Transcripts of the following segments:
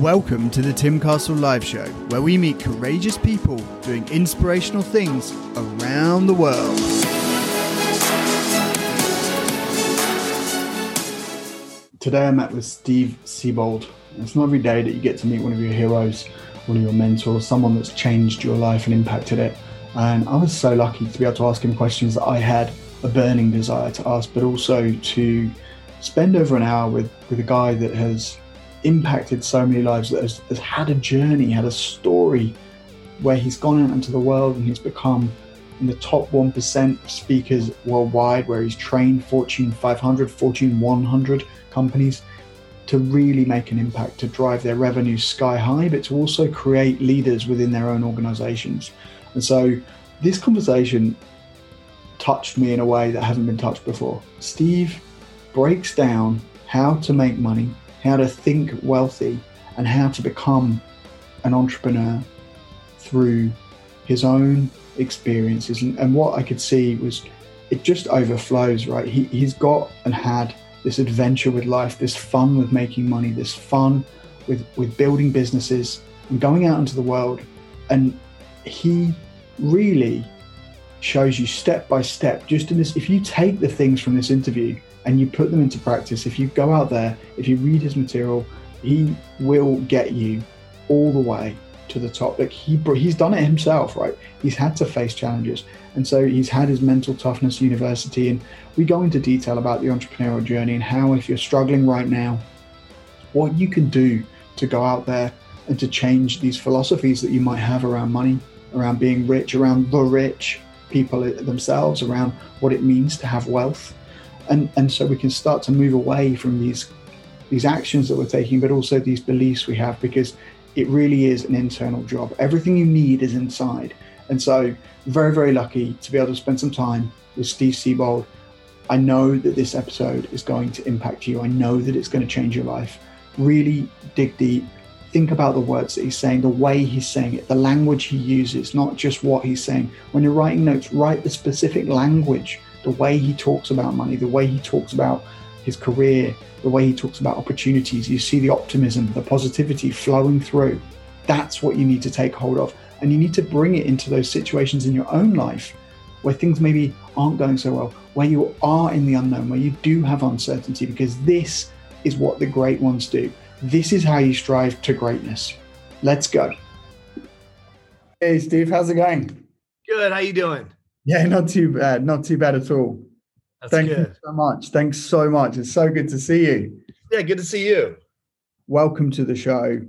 Welcome to the Tim Castle Live Show, where we meet courageous people doing inspirational things around the world. Today I met with Steve Siebold. It's not every day that you get to meet one of your heroes, one of your mentors, someone that's changed your life and impacted it. And I was so lucky to be able to ask him questions that I had a burning desire to ask, but also to spend over an hour with, with a guy that has impacted so many lives, that has, has had a journey, had a story where he's gone out into the world and he's become in the top 1% of speakers worldwide, where he's trained Fortune 500, Fortune 100 companies to really make an impact, to drive their revenue sky high, but to also create leaders within their own organizations. And so this conversation touched me in a way that hasn't been touched before. Steve breaks down how to make money, how to think wealthy, and how to become an entrepreneur through his own experiences. And, and what I could see was it just overflows, right? He, he's got and had this adventure with life, this fun with making money, this fun with, with building businesses and going out into the world. And he really shows you step by step, just in this, if you take the things from this interview and you put them into practice, if you go out there, if you read his material, he will get you all the way to the top. Like he he's done it himself, right? He's had to face challenges, and so he's had his mental toughness university. And we go into detail about the entrepreneurial journey and how, if you're struggling right now, what you can do to go out there and to change these philosophies that you might have around money, around being rich, around the rich people themselves, around what it means to have wealth, and and so we can start to move away from these these actions that we're taking, but also these beliefs we have because it really is an internal job. Everything you need is inside. And so, very, very lucky to be able to spend some time with Steve Siebold. I know that this episode is going to impact you. I know that it's going to change your life. Really dig deep. Think about the words that he's saying, the way he's saying it, the language he uses, not just what he's saying. When you're writing notes, write the specific language, the way he talks about money, the way he talks about his career, the way he talks about opportunities. You see the optimism, the positivity flowing through. That's what you need to take hold of. And you need to bring it into those situations in your own life where things maybe aren't going so well, where you are in the unknown, where you do have uncertainty, because this is what the great ones do. This is how you strive to greatness. Let's go. Hey, Steve, how's it going? Good. How you doing? Yeah, not too bad. Not too bad at all. That's Thank good. you so much. Thanks so much. It's so good to see you. Yeah, good to see you. Welcome to the show.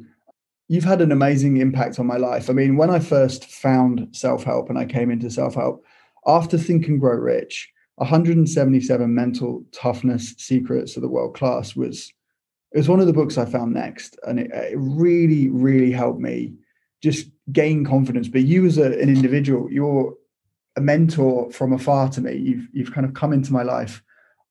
You've had an amazing impact on my life. I mean, when I first found self help and I came into self help, after Think and Grow Rich, 177 mental toughness secrets of the world class was it was one of the books I found next, and it, it really, really helped me just gain confidence. But you, as a, an individual, you're a mentor from afar to me. You've you've kind of come into my life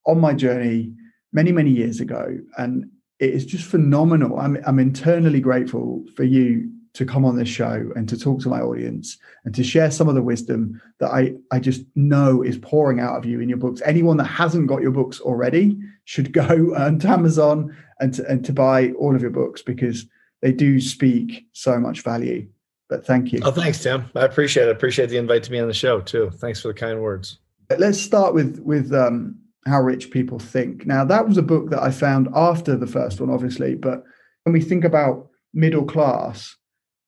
on my journey many many years ago, and it is just phenomenal. I'm I'm internally grateful for you to come on this show and to talk to my audience and to share some of the wisdom that I I just know is pouring out of you in your books. Anyone that hasn't got your books already should go um, onto Amazon and to, and to buy all of your books because they do speak so much value. But thank you. Oh, thanks, Tim. I appreciate it. I appreciate the invite to be on the show too. Thanks for the kind words. Let's start with with um, how rich people think. Now, that was a book that I found after the first one, obviously. But when we think about middle class,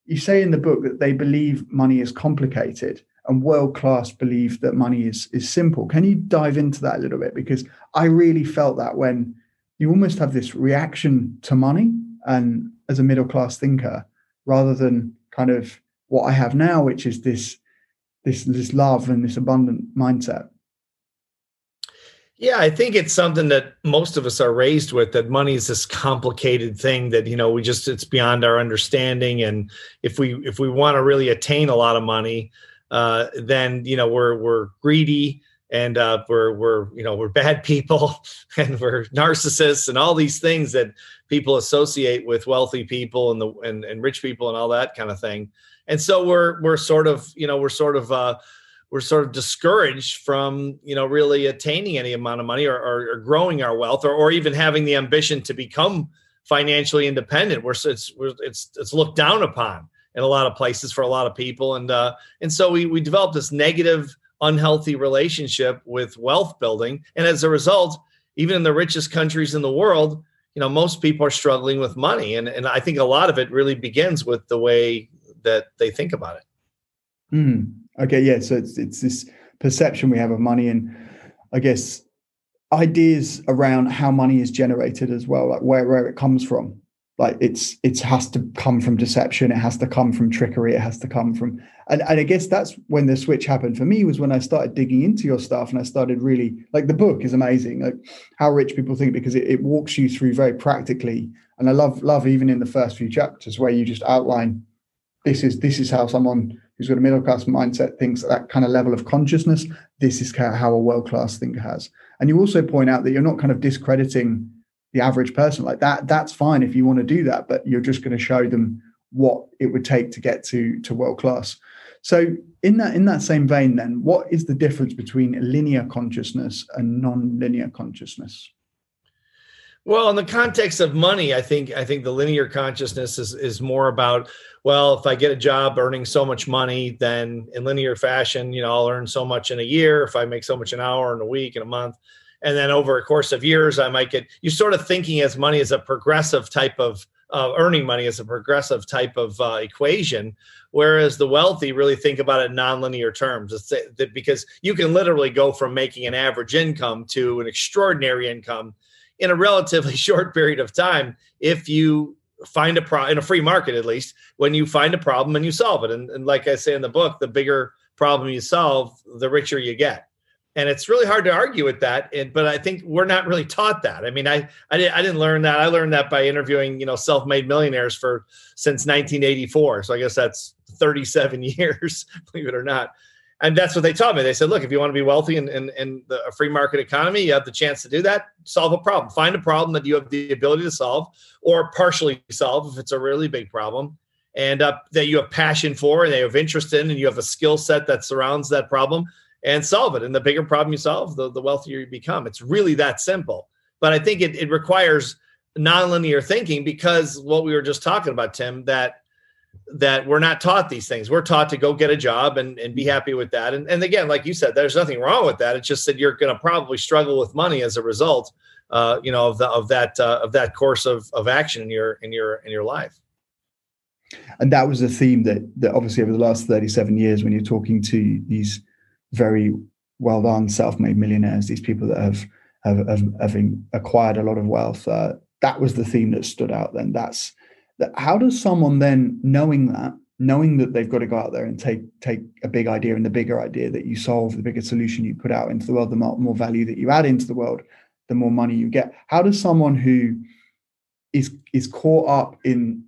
you say in the book that they believe money is complicated, and world class believe that money is is simple. Can you dive into that a little bit? Because I really felt that when you almost have this reaction to money, and as a middle class thinker, rather than kind of what I have now, which is this this this love and this abundant mindset. Yeah, I think it's something that most of us are raised with that money is this complicated thing that you know we just it's beyond our understanding and if we if we want to really attain a lot of money uh then you know we're we're greedy and uh we're we're you know we're bad people and we're narcissists and all these things that people associate with wealthy people and the and, and rich people and all that kind of thing and so we're we're sort of you know we're sort of uh we're sort of discouraged from you know really attaining any amount of money or, or, or growing our wealth or, or even having the ambition to become financially independent. We're it's we're, it's it's looked down upon in a lot of places for a lot of people, and uh, and so we we developed this negative, unhealthy relationship with wealth building, and as a result, even in the richest countries in the world, you know, most people are struggling with money, and and I think a lot of it really begins with the way that they think about it. Mm. Okay, yeah. So it's it's this perception we have of money, and I guess ideas around how money is generated as well, like where where it comes from. Like it's it has to come from deception, it has to come from trickery, it has to come from and, and I guess that's when the switch happened for me was when I started digging into your stuff and I started really like the book is amazing, like how rich people think because it, it walks you through very practically. And I love love even in the first few chapters where you just outline this is this is how someone who's got a middle class mindset thinks that kind of level of consciousness. This is how a world class thinker has. And you also point out that you're not kind of discrediting the average person like that. That's fine if you want to do that, but you're just going to show them what it would take to get to to world class. So in that in that same vein, then, what is the difference between linear consciousness and non-linear consciousness? Well, in the context of money, I think I think the linear consciousness is is more about well, if I get a job earning so much money, then in linear fashion, you know, I'll earn so much in a year. If I make so much an hour in a week, in a month, and then over a course of years, I might get. You're sort of thinking as money as a progressive type of uh, earning money as a progressive type of uh, equation, whereas the wealthy really think about it in nonlinear terms. It's that because you can literally go from making an average income to an extraordinary income in a relatively short period of time if you find a problem in a free market at least when you find a problem and you solve it and, and like i say in the book the bigger problem you solve the richer you get and it's really hard to argue with that and, but i think we're not really taught that. I mean I, I, did, I didn't learn that. I learned that by interviewing you know self-made millionaires for since 1984 so i guess that's 37 years believe it or not. And that's what they taught me. They said look if you want to be wealthy in, in, in the, a free market economy you have the chance to do that. Solve a problem. Find a problem that you have the ability to solve or partially solve if it's a really big problem and uh, that you have passion for and they have interest in and you have a skill set that surrounds that problem and solve it. And the bigger problem you solve, the, the wealthier you become. It's really that simple. But I think it, it requires nonlinear thinking because what we were just talking about, Tim, that that we're not taught these things. We're taught to go get a job and, and be happy with that. And, and again, like you said, there's nothing wrong with that. It's just that you're going to probably struggle with money as a result, uh, you know, of the, of that uh, of that course of, of action in your in your in your life. And that was a theme that that obviously over the last 37 years, when you're talking to these very well done self-made millionaires, these people that have have, have, acquired a lot of wealth. Uh, that was the theme that stood out. Then that's that. How does someone then, knowing that, knowing that they've got to go out there and take take a big idea and the bigger idea that you solve, the bigger solution you put out into the world, the more, more value that you add into the world, the more money you get. How does someone who is is caught up in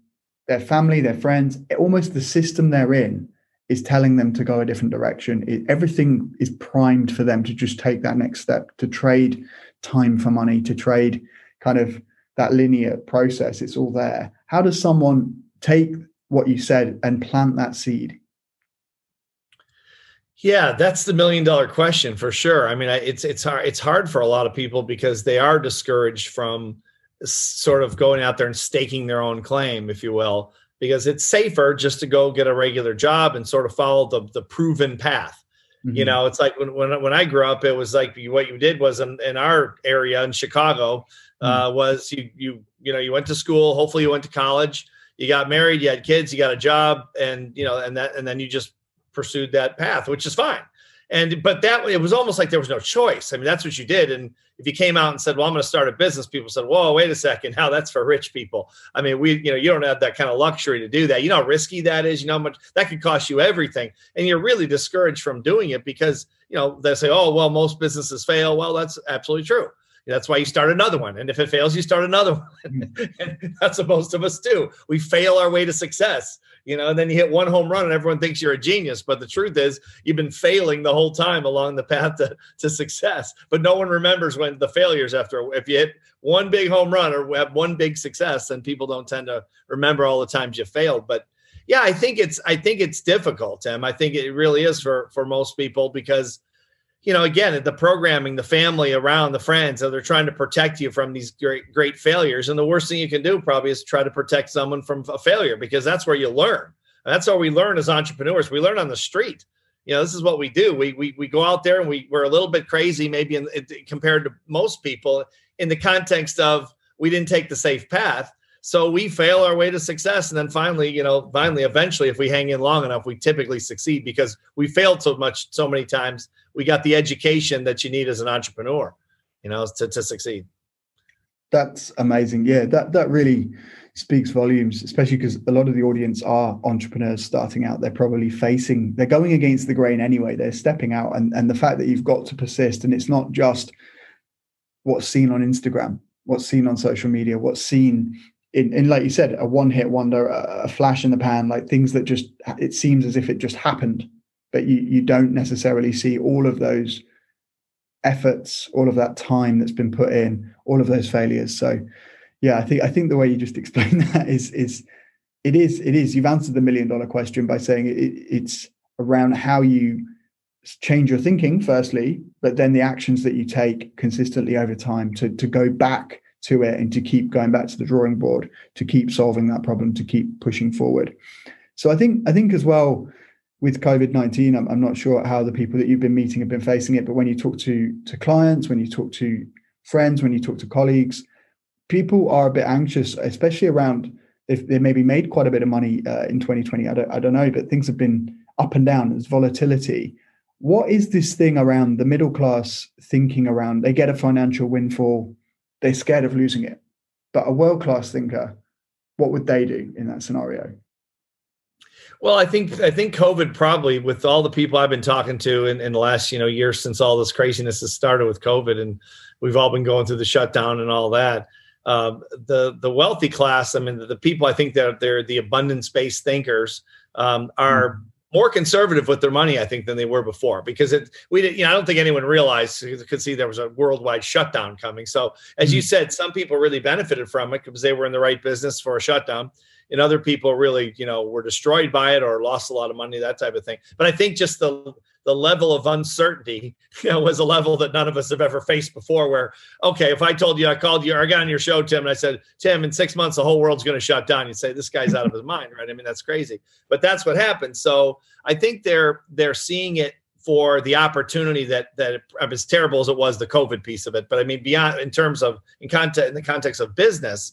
their family, their friends, almost the system they're in, is telling them to go a different direction. It, everything is primed for them to just take that next step, to trade time for money, to trade kind of that linear process. It's all there. How does someone take what you said and plant that seed? Yeah, that's the million dollar question for sure. I mean, it's it's hard it's hard for a lot of people because they are discouraged from sort of going out there and staking their own claim, if you will because it's safer just to go get a regular job and sort of follow the, the proven path. Mm-hmm. You know, it's like when, when, when I grew up, it was like what you did was in, in our area in Chicago uh, mm-hmm. was you, you, you know, you went to school, hopefully you went to college, you got married, you had kids, you got a job and, you know, and that, and then you just pursued that path, which is fine. And but that it was almost like there was no choice. I mean, that's what you did. And if you came out and said, "Well, I'm going to start a business," people said, "Whoa, wait a second, now that's for rich people." I mean, we, you know, you don't have that kind of luxury to do that. You know how risky that is. You know how much that could cost you everything, and you're really discouraged from doing it because you know they say, "Oh, well, most businesses fail." Well, that's absolutely true. That's why you start another one. And if it fails, you start another one. Hmm. And that's what most of us do. We fail our way to success you know, and then you hit one home run and everyone thinks you're a genius. But the truth is, you've been failing the whole time along the path to, to success. But no one remembers when the failures after if you hit one big home run or have one big success, then people don't tend to remember all the times you failed. But yeah, I think it's I think it's difficult, Tim. I think it really is for for most people because you know, again, the programming, the family around, the friends, so they're trying to protect you from these great, great failures. And the worst thing you can do probably is try to protect someone from a failure because that's where you learn. That's how we learn as entrepreneurs. We learn on the street. You know, this is what we do. We we, we go out there and we we're a little bit crazy, maybe in, in, compared to most people, in the context of we didn't take the safe path. So we fail our way to success. And then finally, you know, finally, eventually, if we hang in long enough, we typically succeed because we failed so much, so many times. We got the education that you need as an entrepreneur, you know, to, to succeed. That's amazing. Yeah, that that really speaks volumes, especially because a lot of the audience are entrepreneurs starting out. They're probably facing, they're going against the grain anyway. They're stepping out. And, and the fact that you've got to persist, and it's not just what's seen on Instagram, what's seen on social media, what's seen in, in like you said, a one hit wonder, a, a flash in the pan, like things that just, it seems as if it just happened, but you, you don't necessarily see all of those efforts, all of that time that's been put in, all of those failures. So, yeah, I think I think the way you just explained that is is it is it is you've answered the million dollar question by saying it, it's around how you change your thinking firstly, but then the actions that you take consistently over time to to go back to it and to keep going back to the drawing board to keep solving that problem to keep pushing forward. So I think I think as well with COVID nineteen, I'm, I'm not sure how the people that you've been meeting have been facing it, but when you talk to to clients, when you talk to friends, when you talk to colleagues, people are a bit anxious, especially around if they maybe made quite a bit of money uh, in 2020. I don't, I don't know, but things have been up and down. There's volatility. What is this thing around the middle class thinking around? They get a financial windfall, they're scared of losing it. But a world class thinker, what would they do in that scenario? Well, I think I think COVID probably with all the people I've been talking to in, in the last you know year since all this craziness has started with COVID and we've all been going through the shutdown and all that um, the the wealthy class, I mean, the, the people I think that they're the abundance based thinkers um, are mm more conservative with their money, I think, than they were before. Because it, we, didn't, you know, I don't think anyone realized could see there was a worldwide shutdown coming. So, as you said, some people really benefited from it because they were in the right business for a shutdown, and other people really, you know, were destroyed by it or lost a lot of money, that type of thing. But I think just the the level of uncertainty you know, was a level that none of us have ever faced before. Where, okay, if I told you, I called you, or I got on your show, Tim, and I said, Tim, in six months, the whole world's going to shut down. You'd say, this guy's out of his mind, right? I mean, that's crazy. But that's what happened. So I think they're they're seeing it for the opportunity that that as terrible as it was, the COVID piece of it. But I mean, beyond in terms of in context in the context of business,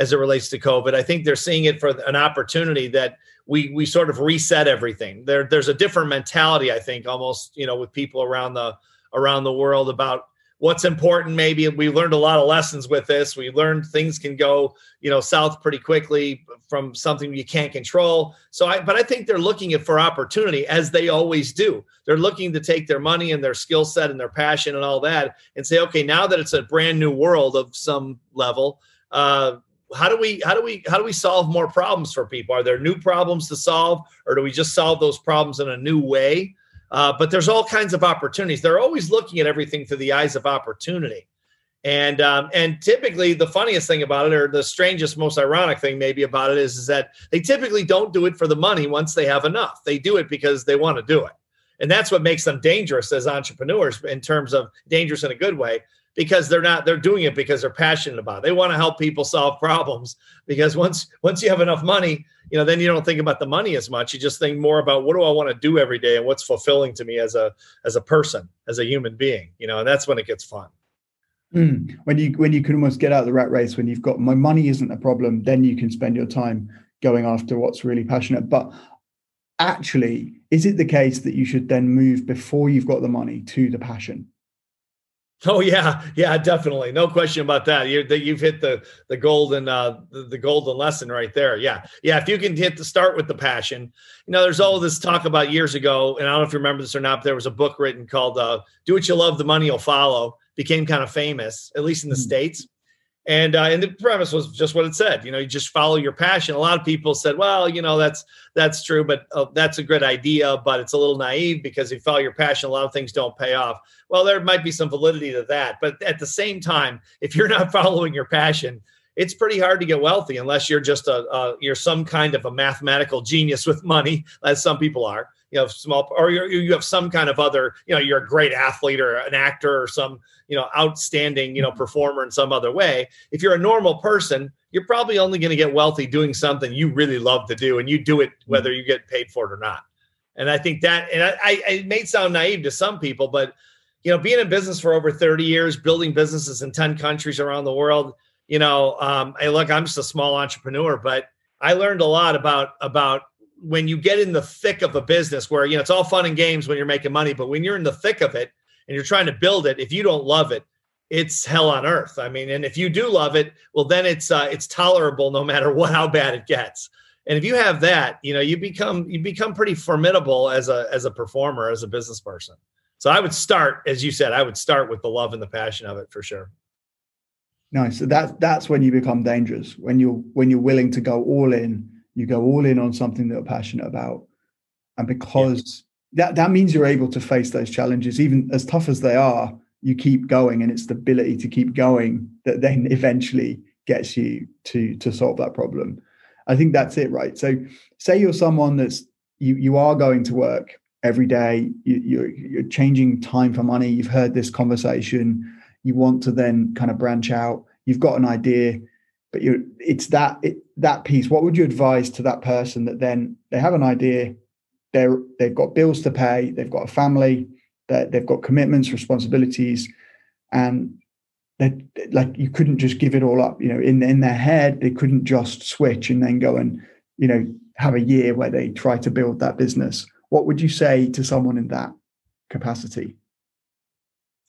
as it relates to COVID, I think they're seeing it for an opportunity that we we sort of reset everything. There there's a different mentality, I think, almost you know, with people around the around the world about what's important. Maybe we learned a lot of lessons with this. We learned things can go you know south pretty quickly from something you can't control. So I but I think they're looking for opportunity as they always do. They're looking to take their money and their skill set and their passion and all that and say, okay, now that it's a brand new world of some level. Uh, how do we how do we how do we solve more problems for people? Are there new problems to solve or do we just solve those problems in a new way? Uh, but there's all kinds of opportunities. They're always looking at everything through the eyes of opportunity. And um, and typically the funniest thing about it or the strangest most ironic thing maybe about it is, is that they typically don't do it for the money once they have enough. They do it because they want to do it. And that's what makes them dangerous as entrepreneurs in terms of dangerous in a good way because they're not they're doing it because they're passionate about it. They want to help people solve problems because once once you have enough money, you know, then you don't think about the money as much. You just think more about what do I want to do every day and what's fulfilling to me as a as a person, as a human being, you know, and that's when it gets fun. Mm. When you when you can almost get out of the rat race, when you've got my money isn't a problem, then you can spend your time going after what's really passionate. But actually, is it the case that you should then move before you've got the money to the passion? Oh yeah, yeah, definitely, no question about that. You you've hit the the golden uh, the, golden lesson right there. Yeah, yeah. If you can hit the start with the passion, you know, there's all this talk about years ago, and I don't know if you remember this or not. But there was a book written called uh, "Do What You Love, the Money Will Follow." Became kind of famous, at least in the mm-hmm. states. And uh, and the premise was just what it said. You know, you just follow your passion. A lot of people said, "Well, you know, that's that's true, but uh, that's a good idea, but it's a little naive because if you follow your passion, a lot of things don't pay off." Well, there might be some validity to that, but at the same time, if you're not following your passion, it's pretty hard to get wealthy unless you're just a, a you're some kind of a mathematical genius with money, as some people are you know small or you you have some kind of other you know you're a great athlete or an actor or some you know outstanding you know performer in some other way. If you're a normal person you're probably only going to get wealthy doing something you really love to do and you do it whether you get paid for it or not. And i think that and i, I it may sound naive to some people but you know being in business for over 30 years building businesses in 10 countries around the world you know um, hey look i'm just a small entrepreneur but i learned a lot about about when you get in the thick of a business where you know it's all fun and games when you're making money but when you're in the thick of it and you're trying to build it if you don't love it it's hell on earth. I mean and if you do love it well then it's uh, it's tolerable no matter what how bad it gets. And if you have that you know you become you become pretty formidable as a as a performer as a business person. So i would start as you said i would start with the love and the passion of it for sure. Nice. So that's that's when you become dangerous when you're when you're willing to go all in you go all in on something that you're passionate about. And because yeah. that that means you're able to face those challenges even as tough as they are you keep going and it's the ability to keep going that then eventually gets you to to solve that problem. I think that's it right? So say you're someone that's you you are going to work every day you, you're you're changing time for money you've heard this conversation you want to then kind of branch out you've got an idea but you it's that it, that piece what would you advise to that person that then they have an idea they're they've got bills to pay they've got a family that they've got commitments responsibilities and that like you couldn't just give it all up you know in in their head they couldn't just switch and then go and you know have a year where they try to build that business what would you say to someone in that capacity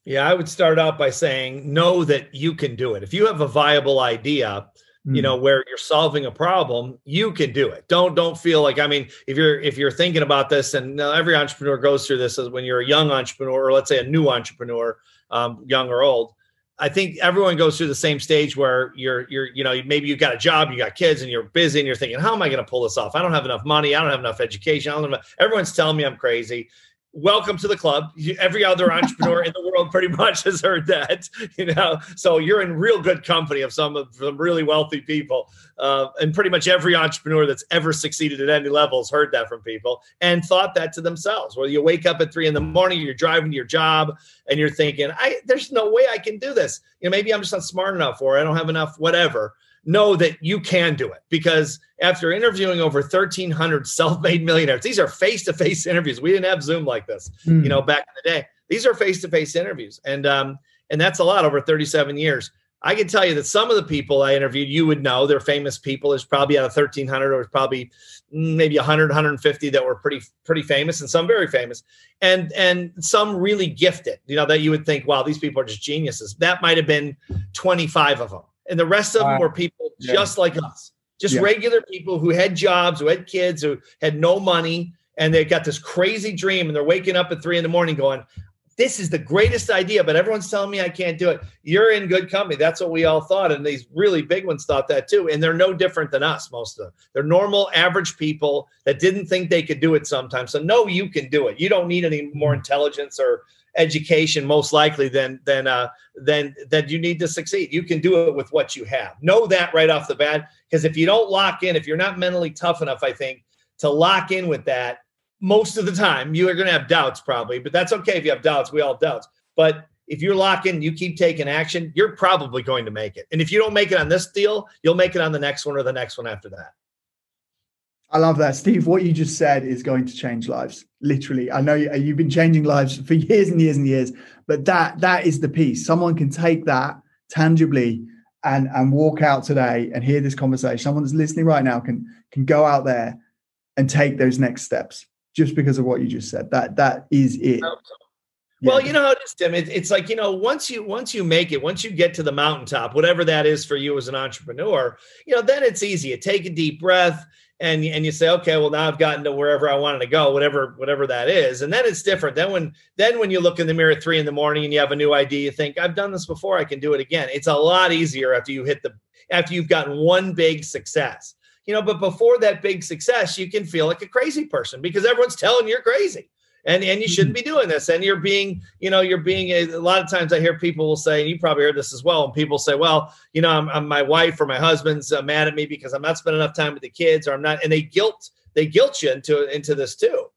yeah, I would start out by saying know that you can do it. If you have a viable idea, mm. you know, hmm. where you're solving a problem, you can do it. Don't don't feel like I mean, if you're if you're thinking about this, and every entrepreneur goes through this, as when you're a young entrepreneur, or let's say a new entrepreneur, um, young or old. I think everyone goes through the same stage where you're you're you know maybe you got a job, you got kids, and you're busy, and you're thinking, how am I going to pull this off? I don't have enough money, I don't have enough education. I don't have everyone's telling me I'm crazy welcome to the club. Every other entrepreneur in the world pretty much has heard that, you know. So you're in real good company of some of some really wealthy people, uh, and pretty much every entrepreneur that's ever succeeded at any levels heard that from people and thought that to themselves. Whether you wake up at three in the morning, you're driving to your job, and you're thinking, "I there's no way I can do this." You know, maybe I'm just not smart enough, or I don't have enough, whatever know that you can do it. Because after interviewing over 1300 self-made millionaires these are face-to-face interviews. We didn't have zoom like this mm. you hmm. know back in the day. These are face-to-face interviews. And um and that's a lot over 37 years. I can tell you that some of the people i interviewed you would know they're famous people. There's probably out of 1300 or probably maybe 100 150 that were pretty pretty famous and some very famous. And and some really gifted you know that you would think wow these people are just geniuses. That might have been 25 of them and the rest of them were people yeah. just like us, just yeah. regular people who had jobs, who had kids, who had no money, and they got this crazy dream, and they're waking up at three in the morning going, "This is the greatest idea," but everyone's telling me I can't do it. You're in good company. That's what we all thought, and these really big ones thought that too. And they're no different than us. Most of them, they're normal, average people that didn't think they could do it sometimes. So no, you can do it. You don't need any more mm-hmm. intelligence or education most likely than than uh than that you need to succeed. You can do it with what you have. Know that right off the bat because if you don't lock in if you're not mentally tough enough i think to lock in with that most of the time you are going to have doubts probably but that's okay if you have doubts. We all have doubts. But if you're locking you keep taking action you're probably going to make it. And if you don't make it on this deal you'll make it on the next one or the next one after that I love that, Steve. What you just said is going to change lives. Literally, I know you've been changing lives for years and years and years, but that that is the piece. Someone can take that tangibly and and walk out today and hear this conversation. Someone that's listening right now can can go out there and take those next steps just because of what you just said. That that is it. Well, you know how it is, Tim. It, it's like you know, once you once you make it, once you get to the mountaintop, whatever that is for you as an entrepreneur, you know, then it's easy. You take a deep breath and and you say, okay, well now I've gotten to wherever I wanted to go, whatever whatever that is, and then it's different. Then when then when you look in the mirror at three in the morning and you have a new idea, you think I've done this before, I can do it again. It's a lot easier after you hit the after you've gotten one big success, you know. But before that big success, you can feel like a crazy person because everyone's telling you you're crazy and and you shouldn't be doing this. And you're being you know you're being a, a, lot of times i hear people will say and you probably heard this as well and people say well you know I'm, I'm my wife or my husband's uh, mad at me because i'm not spending enough time with the kids or i'm not and they guilt they guilt you into into this too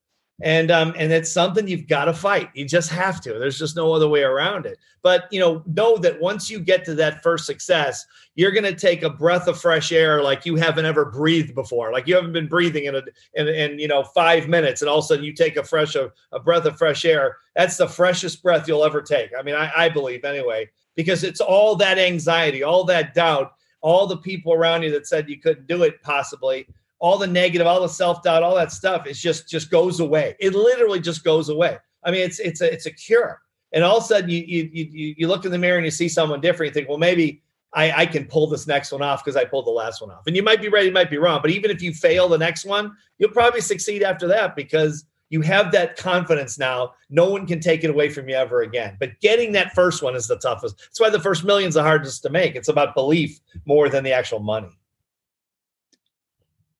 and um, and it's something you've got to fight. You just have to. There's just no other way around it. But you know, know that once you get to that first success, you're going to take a breath of fresh air like you haven't ever breathed before. Like you haven't been breathing in a in, in you know five minutes, and all of a sudden you take a fresh a, a breath of fresh air. That's the freshest breath you'll ever take. I mean, I, I believe anyway, because it's all that anxiety, all that doubt, all the people around you that said you couldn't do it possibly all the negative, all the self doubt, all that stuff is just just goes away. It literally just goes away. I mean, it's it's a it's a cure. And all of a sudden, you you you you look in the mirror and you see someone different. You think, well, maybe I, I can pull this next one off because I pulled the last one off. And you might be right, you might be wrong. But even if you fail the next one, you'll probably succeed after that because you have that confidence now. No one can take it away from you ever again. But getting that first one is the toughest. That's why the first million is the hardest to make. It's about belief more than the actual money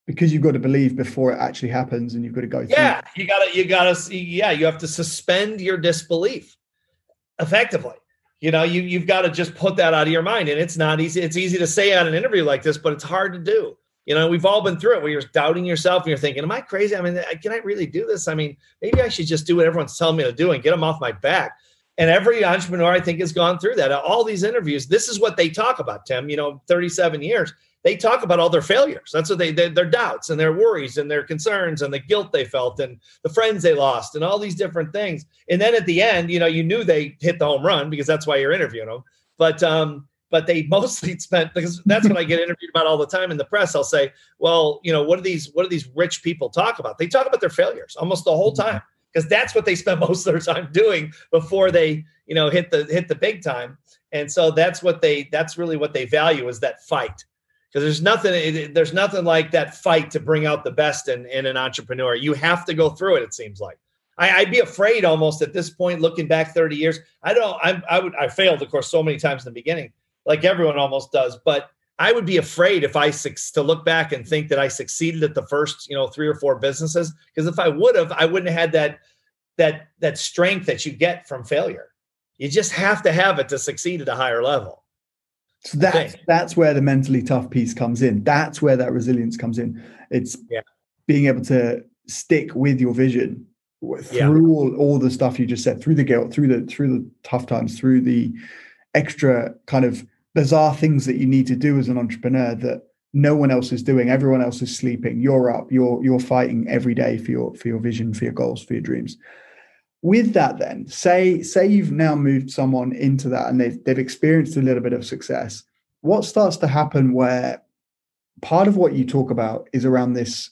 because you've got to believe before it actually happens and you've got to go through. yeah you gotta you gotta yeah you have to suspend your disbelief effectively. You know you, you've got to just put that out of your mind and it's not easy it's easy to say on an interview like this but it's hard to do. You know we've all been through it where you're doubting yourself and you're thinking am i crazy? I mean can i really do this? I mean maybe i should just do what everyone's telling me to do and get them off my back. And every entrepreneur i think has gone through that. All these interviews this is what they talk about tim you know 37 years they talk about all their failures. That's what they, they their doubts and their worries and their concerns and the guilt they felt and the friends they lost and all these different things. And then at the end, you know, you knew they hit the home run because that's why you're interviewing them. But um, but they mostly spent because that's what I get interviewed about all the time in the press. I'll say, well, you know, what do these what do these rich people talk about? They talk about their failures almost the whole mm-hmm. time because that's what they spend most of their time doing before they you know hit the hit the big time. And so that's what they that's really what they value is that fight because there's nothing there's nothing like that fight to bring out the best in, in an entrepreneur. You have to go through it it seems like. I, would be afraid almost at this point looking back 30 years. I don't I, I would i failed of course so many times in the beginning like everyone almost does but i would be afraid if i to look back and think that i succeeded at the first you know three or four businesses because if i would have i wouldn't have had that that that strength that you get from failure. You just have to have it to succeed at a higher level so that's that's where the mentally tough piece comes in. That's where that resilience comes in. It's yeah. being able to stick with your vision through yeah. all, all the stuff you just said, through the guilt, through the through the tough times, through the extra kind of bizarre things that you need to do as an entrepreneur that no one else is doing. Everyone else is sleeping. You're up. You're you're fighting every day for your for your vision, for your goals, for your dreams with that then say say you've now moved someone into that and they've, they've experienced a little bit of success what starts to happen where part of what you talk about is around this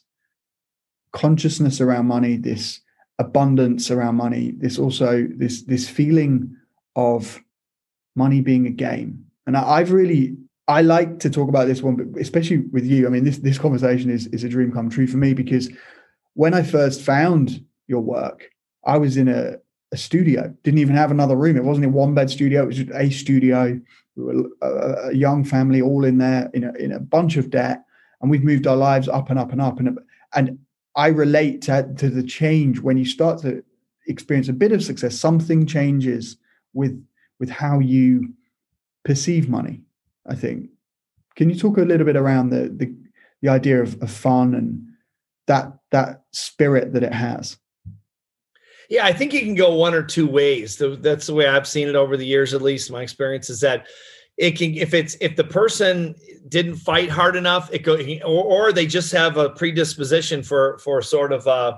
consciousness around money this abundance around money this also this this feeling of money being a game. And I, i've really i like to talk about this one but especially with you i mean this this conversation is is a dream come true for me because when i first found your work I was in a, a studio, didn't even have another room. It wasn't a one bed studio, it was just a studio. We were a, a, young family all in there in a, in a bunch of debt. And we've moved our lives up and up and up. And, and I relate to, to the change when you start to experience a bit of success, something changes with with how you perceive money, I think. Can you talk a little bit around the the, the idea of, of fun and that that spirit that it has? Yeah, I think you can go one or two ways. That's the way I've seen it over the years, at least. My experience is that it can if it's if the person didn't fight hard enough, it go or, or they just have a predisposition for for sort of uh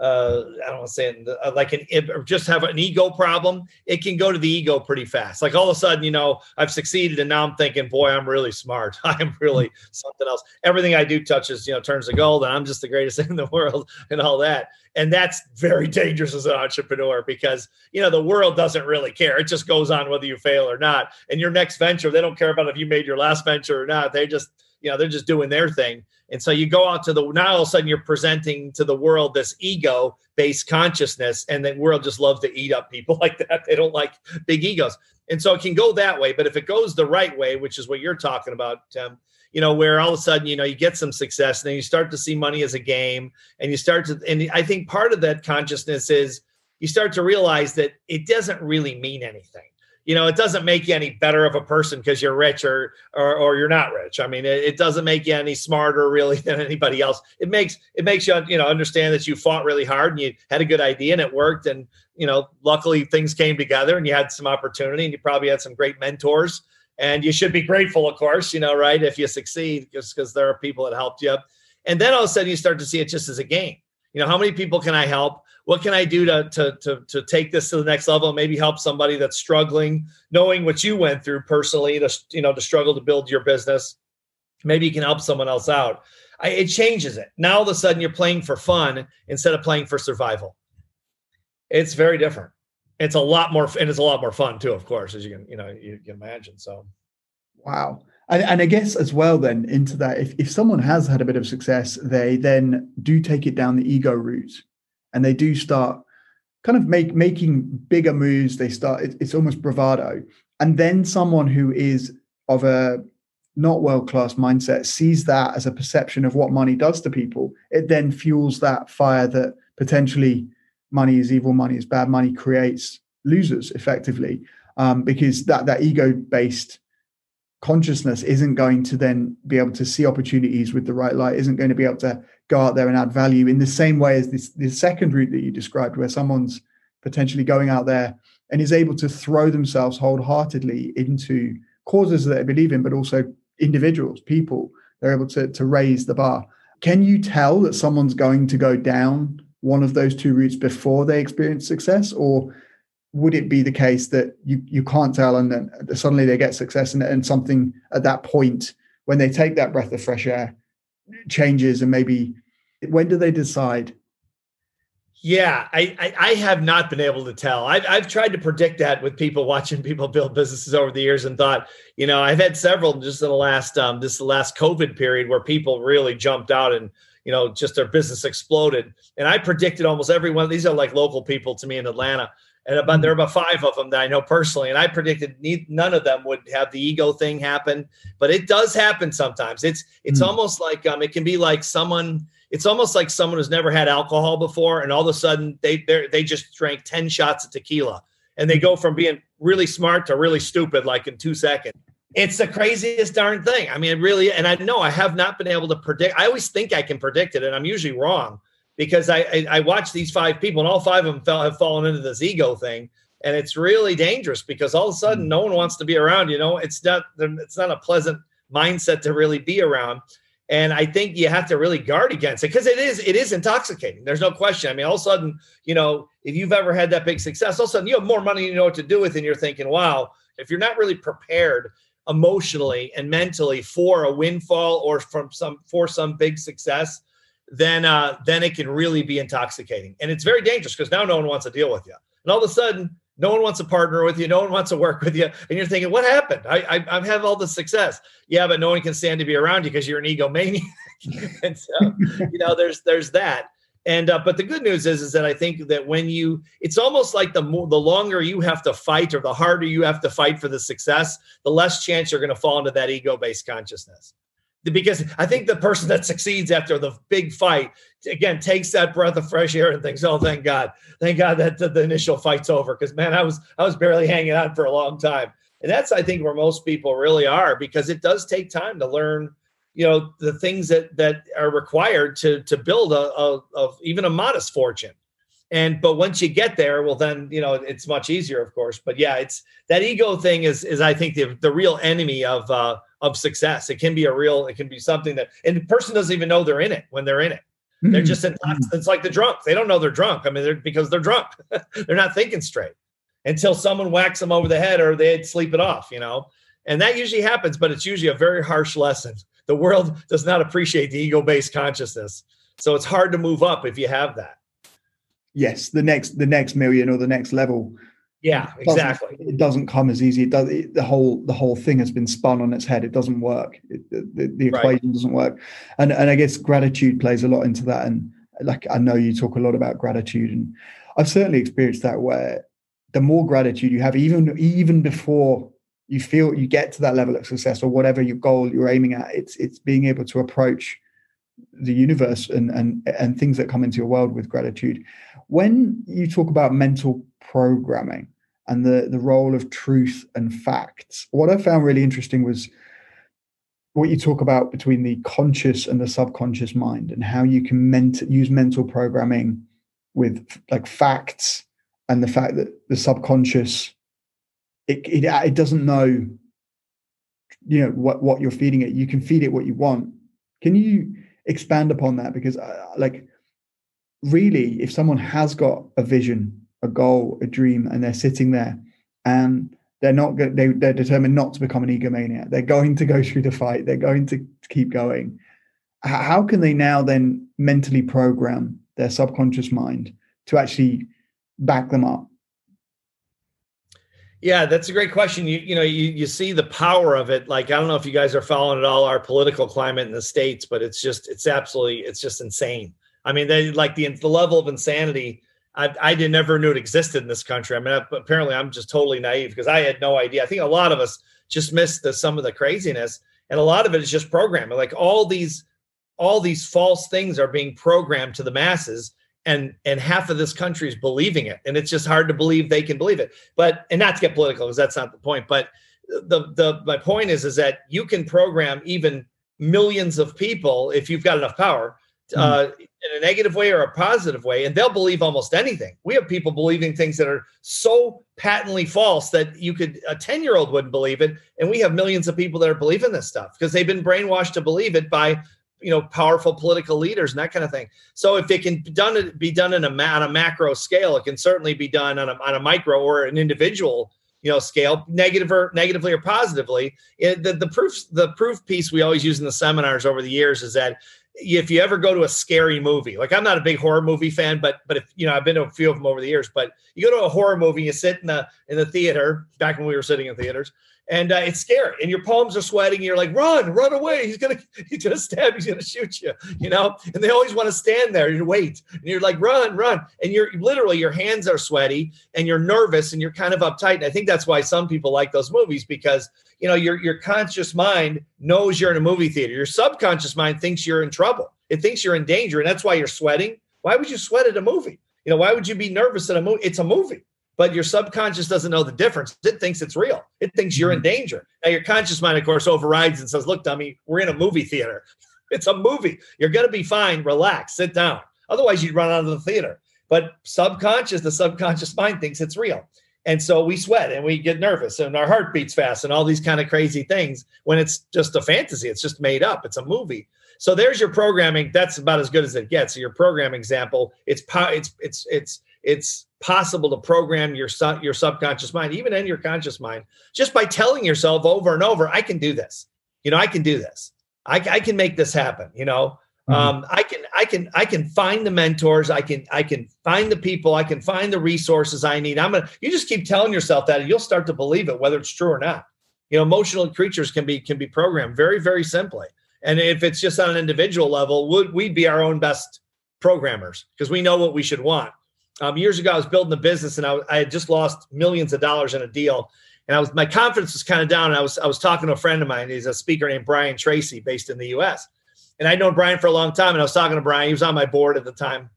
uh, I don't want to say uh, like an just have an ego problem, it can go to the ego pretty fast. Like all of a sudden, you know, I've succeeded, and now I'm thinking, boy, I'm really smart. I'm really something else. Everything I do touches, you know, turns to gold, and I'm just the greatest in the world, and all that. And that's very dangerous as an entrepreneur because you know the world doesn't really care. It just goes on whether you fail or not. And your next venture, they don't care about if you made your last venture or not. They just you know they're just doing their thing. And so you go out to the now all of a sudden you're presenting to the world this ego based consciousness and the world just loves to eat up people like that. They don't like big egos. And so it can go that way but if it goes the right way which is what you're talking about you know where all of a sudden you know you get some success and then you start to see money as a game and you start to and i think part of that consciousness is you start to realize that it doesn't really mean anything you know, it doesn't make you any better of a person because you're rich or, or, or you're not rich. I mean, it, it, doesn't make you any smarter really than anybody else. It makes it makes you you know understand that you fought really hard and you had a good idea and it worked. And you know, luckily things came together and you had some opportunity and you probably had some great mentors. And you should be grateful, of course, you know, right? If you succeed, just because there are people that helped you. And then all of a sudden you start to see it just as a game. You know, how many people can I help? What can I do to, to, to, to take this to the next level? and Maybe help somebody that's struggling, knowing what you went through personally to, you know, to struggle to build your business. Maybe you can help someone else out. I, it changes it. Now all of a sudden you're playing for fun instead of playing for survival. It's very different. It's a lot more, and it's a lot more fun too, of course, as you can, you know, you can imagine. So, wow. And, and I guess as well, then into that, if, if someone has had a bit of success, they then do take it down the ego route and they do start kind of make making bigger moves. They start it, it's almost bravado, and then someone who is of a not world class mindset sees that as a perception of what money does to people. It then fuels that fire that potentially money is evil, money is bad, money creates losers effectively um, because that that ego based consciousness isn't going to then be able to see opportunities with the right light isn't going to be able to go out there and add value in the same way as this, this second route that you described, where someone's potentially going out there and is able to throw themselves wholeheartedly into causes that they believe in, but also individuals, people. They're able to, to raise the bar. Can you tell that someone's going to go down one of those two routes before they experience success? Or would it be the case that you, you can't tell and then suddenly they get success and, and something at that point when they take that breath of fresh air changes and maybe when do they decide yeah, I, I, I have not been able to tell. I've I've tried to predict that with people watching people build businesses over the years, and thought, you know, I've had several just in the last um this last COVID period where people really jumped out and you know just their business exploded. And I predicted almost every one. These are like local people to me in Atlanta and about there are about five of them that I know personally, and I predicted none of them would have the ego thing happen, but it does happen sometimes. It's it's mm. almost like um, it can be like someone. It's almost like someone who's never had alcohol before, and all of a sudden they they just drank ten shots of tequila, and they go from being really smart to really stupid like in two seconds. It's the craziest darn thing. I mean, really, and I know I have not been able to predict. I always think I can predict it, and I'm usually wrong because I, I, I watch these five people and all five of them fell, have fallen into this ego thing, and it's really dangerous because all of a sudden hmm. no one wants to be around. You know, it's not it's not a pleasant mindset to really be around. And I think you have to really guard against it because it is it is intoxicating. There's no question. I mean, all of a sudden, you know, if you've ever had that big success, all of a sudden you have more money, you know what to do with, and you're thinking, wow, if you're not really prepared emotionally and mentally for a windfall or from some for some big success, then uh, then it can really be intoxicating, and it's very dangerous because now no one wants to deal with you, and all of a sudden no one wants to partner with you, no one wants to work with you, and you're thinking, what happened? I I, I have all the success, yeah, but no one can stand to be around you because you're an egomaniac, and so you know there's there's that. And uh, but the good news is is that I think that when you, it's almost like the more the longer you have to fight or the harder you have to fight for the success, the less chance you're going to fall into that ego based consciousness because I think the person that succeeds after the big fight again takes that breath of fresh air and thinks, "Oh, thank God, thank God that the, the initial fight's over." Because man, I was I was barely hanging on for a long time, and that's I think where most people really are because it does take time to learn, you know, the things that that are required to to build a, a of even a modest fortune. And but once you get there, well, then you know it's much easier, of course. But yeah, it's that ego thing is is I think the the real enemy of. uh of success. It can be a real, it can be something that, and the person doesn't even know they're in it when they're in it. Mm-hmm. They're just, in, it's like the drunk. They don't know they're drunk. I mean, they're because they're drunk. they're not thinking straight until someone whacks them over the head or they'd sleep it off, you know? And that usually happens, but it's usually a very harsh lesson. The world does not appreciate the ego based consciousness. So it's hard to move up if you have that. Yes, the next the next million or the next level yeah, exactly. It doesn't come as easy. It does. It, the whole the whole thing has been spun on its head. It doesn't work. It, the, the equation right. doesn't work, and and I guess gratitude plays a lot into that. And like I know you talk a lot about gratitude, and I've certainly experienced that where the more gratitude you have, even even before you feel you get to that level of success or whatever your goal you're aiming at, it's it's being able to approach the universe and and and things that come into your world with gratitude. When you talk about mental programming, and the the role of truth and facts. What I found really interesting was what you talk about between the conscious and the subconscious mind and how you can ment- use mental programming with like facts and the fact that the subconscious it, it, it doesn't know you know what what you're feeding it you can feed it what you want can you expand upon that because uh, like really if someone has got a vision a goal a dream and they're sitting there and they're not they, they're determined not to become an egomaniac they're going to go through the fight they're going to keep going how can they now then mentally program their subconscious mind to actually back them up yeah, that's a great question. You you know you you see the power of it. Like I don't know if you guys are following at all our political climate in the states, but it's just it's absolutely it's just insane. I mean, they like the the level of insanity. I I did never knew it existed in this country. I mean, apparently I'm just totally naive because I had no idea. I think a lot of us just missed the, some of the craziness, and a lot of it is just programming. Like all these all these false things are being programmed to the masses and and half of this country is believing it and it's just hard to believe they can believe it but and not to get political because that's not the point but the the my point is is that you can program even millions of people if you've got enough power mm-hmm. uh, in a negative way or a positive way and they'll believe almost anything we have people believing things that are so patently false that you could a 10 year old wouldn't believe it and we have millions of people that are believing this stuff because they've been brainwashed to believe it by you know powerful political leaders and that kind of thing. So if it can be done be done in a on a macro scale, it can certainly be done on a, on a micro or an individual you know scale negative or negatively or positively it, the, the proof the proof piece we always use in the seminars over the years is that if you ever go to a scary movie like i'm not a big horror movie fan but but if you know i've been to a few of them over the years but you go to a horror movie you sit in the in the theater back when we were sitting in theaters and uh, it's scary and your palms are sweating you're like run run away he's gonna he's gonna stab he's gonna shoot you you know? And they always want to stand there and wait and you're like run run and you're literally your hands are sweaty and you're nervous and you're kind of uptight and i think that's why some people like those movies because you know your your conscious mind knows you're in a movie theater your subconscious mind thinks you're in trouble it thinks you're in danger and that's why you're sweating. Why would you sweat at a movie? You know why would you be nervous at a movie it's a movie but your subconscious doesn't know the difference. It thinks it's real. It thinks you're in mm-hmm. danger. Now, your conscious mind, of course, overrides and says, Look, dummy, we're in a movie theater. It's a movie. You're going to be fine. Relax, sit down. Otherwise, you'd run out of the theater. But subconscious, the subconscious mind thinks it's real. And so we sweat and we get nervous and our heart beats fast and all these kind of crazy things when it's just a fantasy. It's just made up. It's a movie. So there's your programming. That's about as good as it gets. So your program example, it's it's it's it's it's possible to program your sub your subconscious mind, even in your conscious mind, just by telling yourself over and over, I can do this. You know, I can do this. I, I can make this happen. You know, mm-hmm. um, I can I can I can find the mentors. I can I can find the people. I can find the resources I need. I'm gonna. You just keep telling yourself that, and you'll start to believe it, whether it's true or not. You know, emotional creatures can be can be programmed very very simply. And if it's just on an individual level, would we'd be our own best programmers because we know what we should want um, years ago, I was building a business and I, I had just lost millions of dollars in a deal. And I was my confidence was kind of down. And I was I was talking to a friend of mine. He's a speaker named Brian Tracy, based in the U.S. And I'd known Brian for a long time. And I was talking to Brian. He was on my board at the time,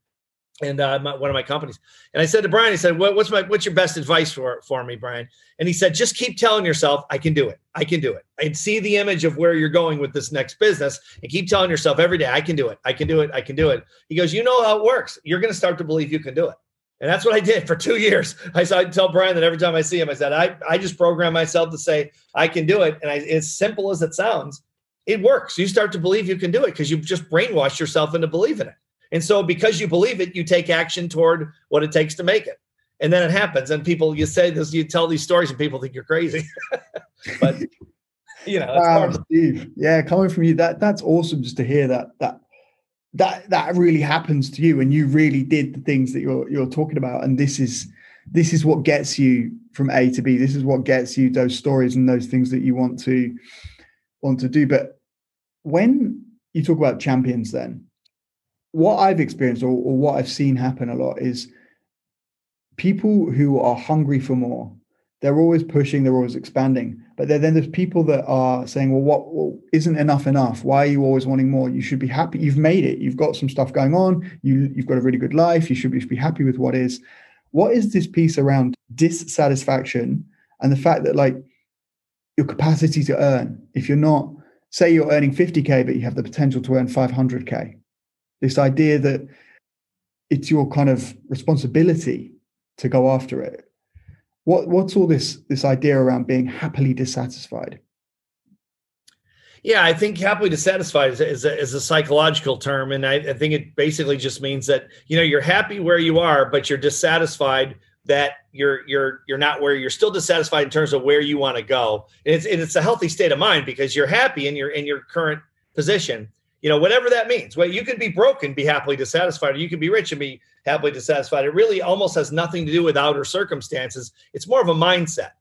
and uh, my, one of my companies. And I said to Brian, he said, what, "What's my what's your best advice for for me, Brian?" And he said, "Just keep telling yourself, I can do it. I can do it. And see the image of where you're going with this next business, and keep telling yourself every day, I can do it. I can do it. I can do it." He goes, "You know how it works. You're going to start to believe you can do it." And that's what I did for two years. I, said, I tell Brian that every time I see him, I said, I, I just program myself to say, I can do it. And I, as simple as it sounds, it works. You start to believe you can do it because you've just brainwashed yourself into believing it. And so because you believe it, you take action toward what it takes to make it. And then it happens. And people, you say this, you tell these stories and people think you're crazy. but you know, wow, Steve. Yeah, coming from you, that that's awesome just to hear that that that that really happens to you and you really did the things that you're you're talking about. And this is this is what gets you from A to B. This is what gets you those stories and those things that you want to want to do. But when you talk about champions then what I've experienced or, or what I've seen happen a lot is people who are hungry for more they're always pushing, they're always expanding. But then there's people that are saying, well, what well, isn't enough enough? Why are you always wanting more? You should be happy. You've made it. You've got some stuff going on. You, you've got a really good life. You should be, be happy with what is. What is this piece around dissatisfaction and the fact that like your capacity to earn, if you're not, say you're earning 50K, but you have the potential to earn 500K, this idea that it's your kind of responsibility to go after it. What, what's all this, this idea around being happily dissatisfied? Yeah, I think happily dissatisfied is is a, is a psychological term, and I, I, think it basically just means that you know you're happy where you are, but you're dissatisfied that you're you're you're not where you're still dissatisfied in terms of where you want to go. And it's and it's a healthy state of mind because you're happy in your in your current position. You know, whatever that means. Well, you could be broke and be happily dissatisfied, or you could be rich and be happily dissatisfied. It really almost has nothing to do with outer circumstances. It's more of a mindset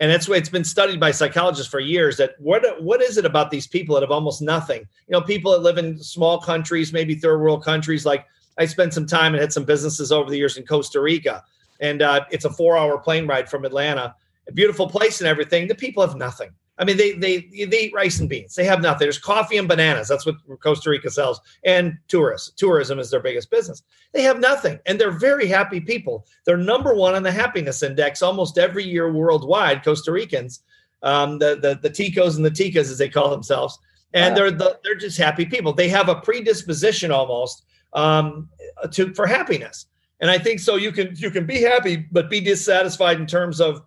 and that's why it's been studied by psychologists for years that what what is it about these people that have almost nothing you know people that live in small countries maybe third world countries like i spent some time and had some businesses over the years in costa rica and uh, it's a four hour plane ride from atlanta a beautiful place and everything the people have nothing I mean, they they they eat rice and beans. They have nothing. There's coffee and bananas. That's what Costa Rica sells. And tourists. Tourism is their biggest business. They have nothing, and they're very happy people. They're number one on the happiness index almost every year worldwide. Costa Ricans, um, the the the ticos and the ticas as they call themselves, and wow. they're the, they're just happy people. They have a predisposition almost um, to for happiness. And I think so. You can you can be happy, but be dissatisfied in terms of,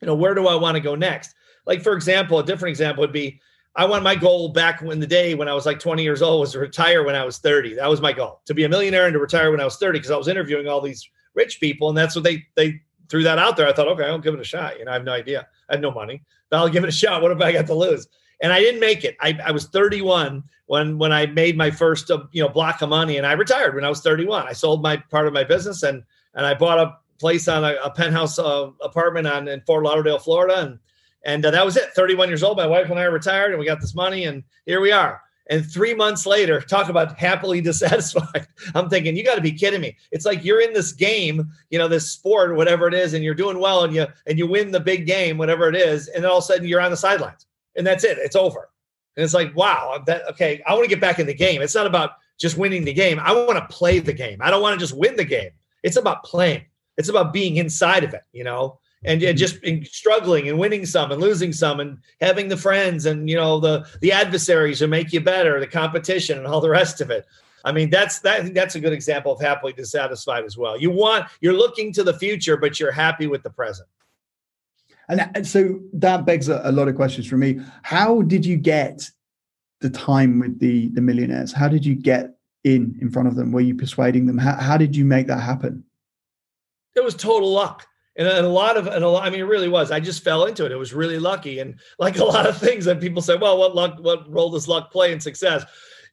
you know, where do I want to go next? Like for example, a different example would be I want my goal back in the day when I was like 20 years old was to retire when I was 30. That was my goal to be a millionaire and to retire when I was 30 because I was interviewing all these rich people and that's what they they threw that out there. I thought, okay, I'll give it a shot. You know, I have no idea. I have no money, but I'll give it a shot. What if I got to lose? And I didn't make it. I, I was 31 when when I made my first uh, you know block of money and I retired when I was 31. I sold my part of my business and and I bought a place on a, a penthouse uh, apartment on in Fort Lauderdale, Florida, and and uh, that was it. 31 years old. My wife and I retired, and we got this money, and here we are. And three months later, talk about happily dissatisfied. I'm thinking, you got to be kidding me. It's like you're in this game, you know, this sport whatever it is, and you're doing well, and you and you win the big game, whatever it is, and then all of a sudden you're on the sidelines, and that's it. It's over. And it's like, wow, that okay. I want to get back in the game. It's not about just winning the game. I want to play the game. I don't want to just win the game. It's about playing. It's about being inside of it, you know and, and mm-hmm. just struggling and winning some and losing some and having the friends and you know the the adversaries who make you better the competition and all the rest of it. I mean that's that I think that's a good example of happily dissatisfied as well. You want you're looking to the future but you're happy with the present. And, and so that begs a, a lot of questions for me. How did you get the time with the the millionaires? How did you get in in front of them? Were you persuading them? How, how did you make that happen? It was total luck and, a lot of and a lot, I mean, it really was. I just fell into it. It was really lucky, and like a lot of things that people say, well, what luck? What role does luck play in success?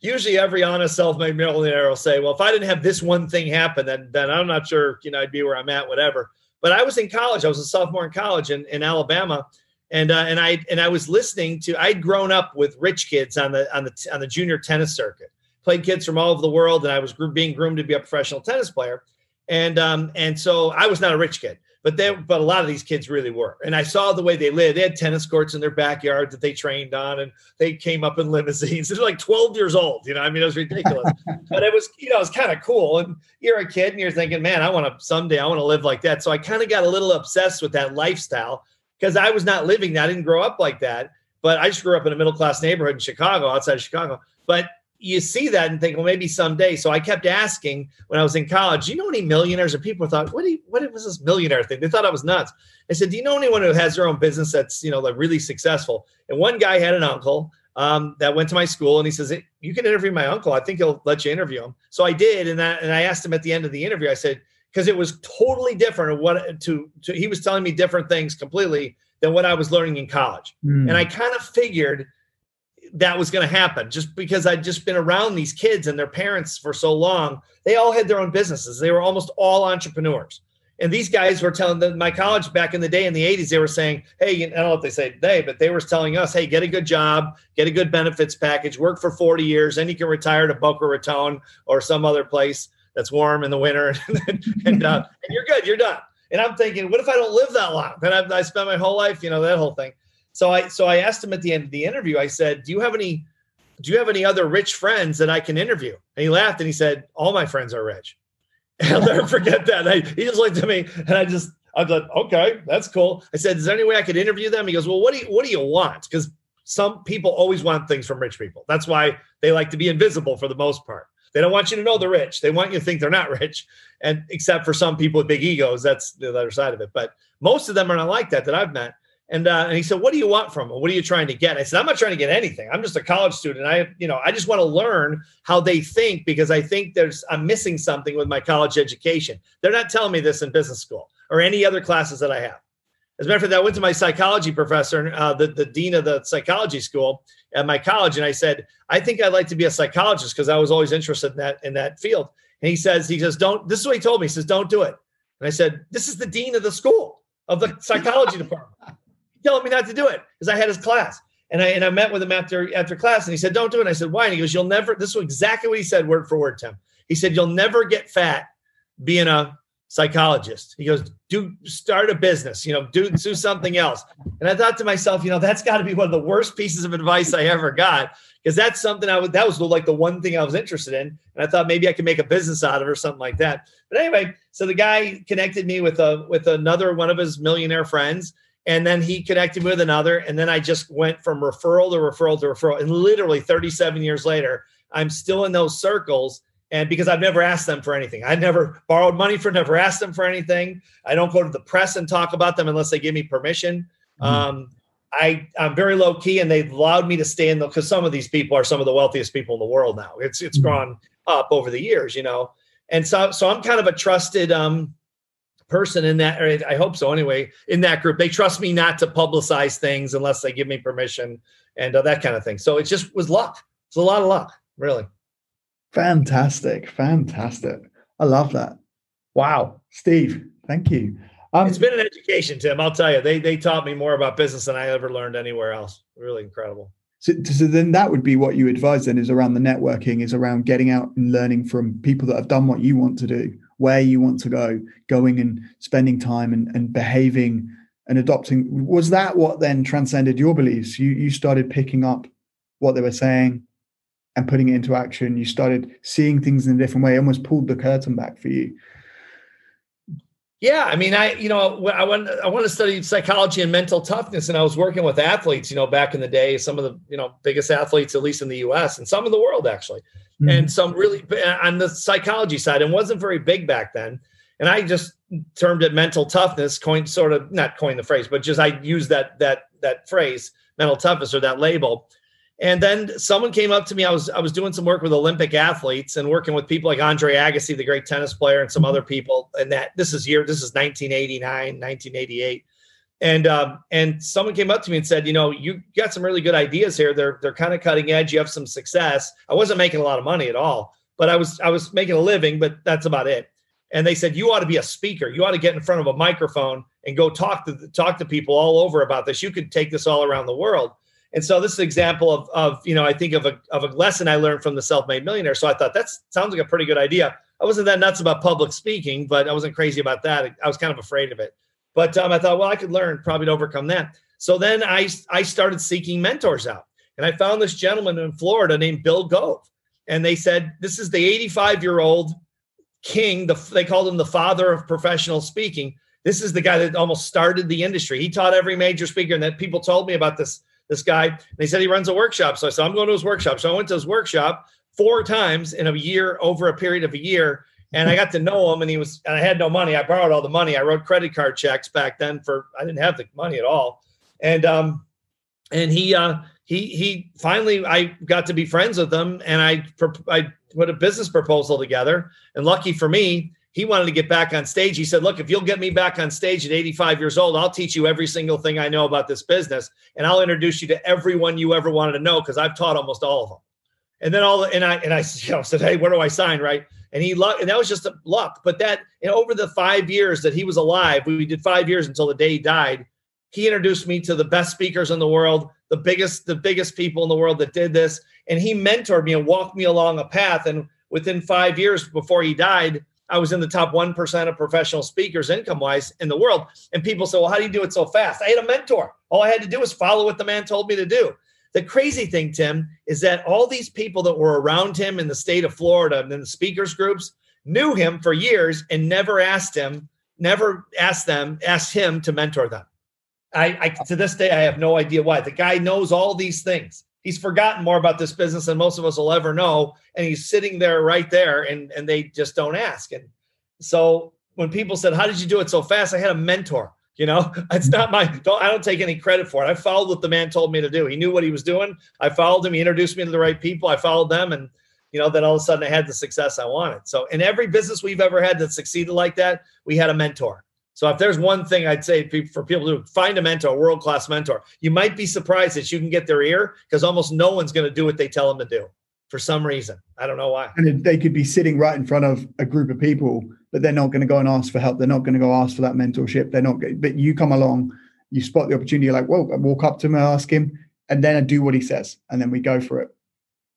Usually, every honest self-made millionaire will say, well, if I didn't have this one thing happen, then then I'm not sure, you know, I'd be where I'm at, whatever. But I was in college. I was a sophomore in college in, in Alabama, and uh, and I and I was listening to. I'd grown up with rich kids on the on the on the junior tennis circuit. Played kids from all over the world, and I was being groomed to be a professional tennis player. And um, and so I was not a rich kid but they but a lot of these kids really were. And i saw the way they lived. They had tennis courts in their backyard that they trained on and they came up in limousines. They're like 12 years old you know? I mean it was ridiculous. But it was you know it was kind of cool. And you're a kid and you're thinking man i want to someday i want to live like that. So i kind of got a little obsessed with that lifestyle because i was not living that. I didn't grow up like that. But i just grew up in a middle class neighborhood in chicago outside of chicago. But you see that and think, well, maybe someday. So I kept asking when I was in college, do you know any millionaires? Or people thought, what, do you, what was this millionaire thing? They thought I was nuts. I said, do you know anyone who has their own business that's, you know, like really successful? And one guy had an uncle um, that went to my school and he says, you can interview my uncle. I think he'll let you interview him. So I did. And, that, and I asked him at the end of the interview, I said, because it was totally different what to, to, he was telling me different things completely than what I was learning in college. Mm. And I kind of figured – that was going to happen just because I'd just been around these kids and their parents for so long. They all had their own businesses. They were almost all entrepreneurs. And these guys were telling them, my college back in the day in the 80s, they were saying, Hey, I don't know what they say today, but they were telling us, Hey, get a good job, get a good benefits package, work for 40 years, then you can retire to Boca Raton or some other place that's warm in the winter. and, uh, and you're good, you're done. And I'm thinking, what if I don't live that long? Then I, I spent my whole life, you know, that whole thing. So I so I asked him at the end of the interview. I said, "Do you have any do you have any other rich friends that I can interview?" And he laughed and he said, "All my friends are rich." And I'll never forget that. I, he just looked at me and I just I thought, okay, that's cool. I said, is there any way I could interview them? He goes, well, what do you what do you want? Because some people always want things from rich people. That's why they like to be invisible for the most part. They don't want you to know they're rich. They want you to think they're not rich. And except for some people with big egos, that's the other side of it. But most of them are not like that that I've met. And, uh, and he said, "What do you want from them? What are you trying to get?" I said, "I'm not trying to get anything. I'm just a college student. I, you know, I just want to learn how they think because I think there's I'm missing something with my college education. They're not telling me this in business school or any other classes that I have. As a matter of fact, I went to my psychology professor, uh, the the dean of the psychology school at my college, and I said, I think I'd like to be a psychologist because I was always interested in that in that field. And he says, he says, don't. This is what he told me. He says, don't do it. And I said, this is the dean of the school of the psychology department telling me not to do it because I had his class. And I and I met with him after after class, and he said, "Don't do it." And I said, "Why?" And he goes, "You'll never." This was exactly what he said, word for word, Tim. He said, "You'll never get fat being a psychologist." He goes, "Do start a business, you know, do do something else." And I thought to myself, you know, that's got to be one of the worst pieces of advice I ever got because that's something I was that was like the one thing I was interested in, and I thought maybe I could make a business out of it or something like that. But anyway, so the guy connected me with a with another one of his millionaire friends and then he connected with another and then i just went from referral to referral to referral and literally 37 years later i'm still in those circles and because i've never asked them for anything i never borrowed money for never asked them for anything i don't go to the press and talk about them unless they give me permission mm-hmm. um, I, I'm very low key, and they've allowed me to stay in the because some of these people are some of the wealthiest people in the world now. It's it's mm-hmm. gone up over the years, you know, and so so I'm kind of a trusted um, person in that, or I hope so anyway, in that group. They trust me not to publicize things unless they give me permission and uh, that kind of thing. So it just was luck. It's a lot of luck, really. Fantastic. Fantastic. I love that. Wow. Steve, thank you. Um, it's been an education, Tim. I'll tell you, they they taught me more about business than I ever learned anywhere else. Really incredible. So, so then that would be what you advise then is around the networking, is around getting out and learning from people that have done what you want to do where you want to go, going and spending time and, and behaving and adopting. Was that what then transcended your beliefs? You you started picking up what they were saying and putting it into action. You started seeing things in a different way, almost pulled the curtain back for you. Yeah, I mean, I you know I went I want to study psychology and mental toughness, and I was working with athletes, you know, back in the day, some of the you know biggest athletes, at least in the U.S. and some in the world actually mm-hmm. and some really on the psychology side and wasn't very big back then. And I just termed it mental toughness, coined sort of not coined the phrase, but just I used that that that phrase, mental toughness or that label. And then someone came up to me. I was I was doing some work with Olympic athletes and working with people like Andre Agassi, the great tennis player, and some other people. And that this is year this is 1989, 1988 and um, and someone came up to me and said, you know, you got some really good ideas here. They're they're kind of cutting edge. You have some success. I wasn't making a lot of money at all, but I was I was making a living, but that's about it. And they said you ought to be a speaker. You ought to get in front of a microphone and go talk to talk to people all over about this. You could take this all around the world. And so this is an example of of you know I think of a of a lesson I learned from the self-made millionaire. So I thought that sounds like a pretty good idea. I wasn't that nuts about public speaking, but I wasn't crazy about that. I was kind of afraid of it. But um, I thought, well, I could learn probably to overcome that. So then I, I started seeking mentors out. And I found this gentleman in Florida named Bill Gove. And they said, this is the 85 year old king. The, they called him the father of professional speaking. This is the guy that almost started the industry. He taught every major speaker. And that people told me about this, this guy. And they said he runs a workshop. So I said, I'm going to his workshop. So I went to his workshop four times in a year, over a period of a year and I got to know him, and he was, and I had no money. I borrowed all the money. I wrote credit card checks back then for I didn't have the money at all, and um, and he uh, he he finally I got to be friends with him, and I I put a business proposal together, and lucky for me, he wanted to get back on stage. He said, "Look, if you'll get me back on stage at 85 years old, I'll teach you every single thing I know about this business, and I'll introduce you to everyone you ever wanted to know because I've taught almost all of them." And then all the, and I and I you know, said, "Hey, where do I sign?" Right and he luck, and that was just a luck. But that you know, over the five years that he was alive, we did five years until the day he died. He introduced me to the best speakers in the world, the biggest, the biggest people in the world that did this, and he mentored me and walked me along a path. And within five years before he died, I was in the top one percent of professional speakers, income wise, in the world. And people say, "Well, how do you do it so fast?" I had a mentor. All I had to do was follow what the man told me to do. The crazy thing, Tim, is that all these people that were around him in the state of Florida and in the speakers groups knew him for years and never asked him never asked them, asked him to mentor them. I, I to this day I have no idea why. The guy knows all these things. He's forgotten more about this business than most of us will ever know, and he's sitting there right there, and and they just don't ask. And so when people said, "How did you do it so fast?" I had a mentor. You know, it's not my. Don't, I don't take any credit for it. I followed what the man told me to do. He knew what he was doing. I followed him. He introduced me to the right people. I followed them, and you know, then all of a sudden I had the success I wanted. So in every business we've ever had that succeeded like that, we had a mentor. So if there's one thing I'd say for people to find a mentor, a world class mentor, you might be surprised that you can get their ear because almost no one's going to do what they tell them to do for some reason. I don't know why. And they could be sitting right in front of a group of people, but they're not going to go and ask for help. They're not going to go ask for that mentorship. They're not. But you come along, you spot the opportunity. You're like, well, I walk up to him, and ask him, and then I do what he says, and then we go for it.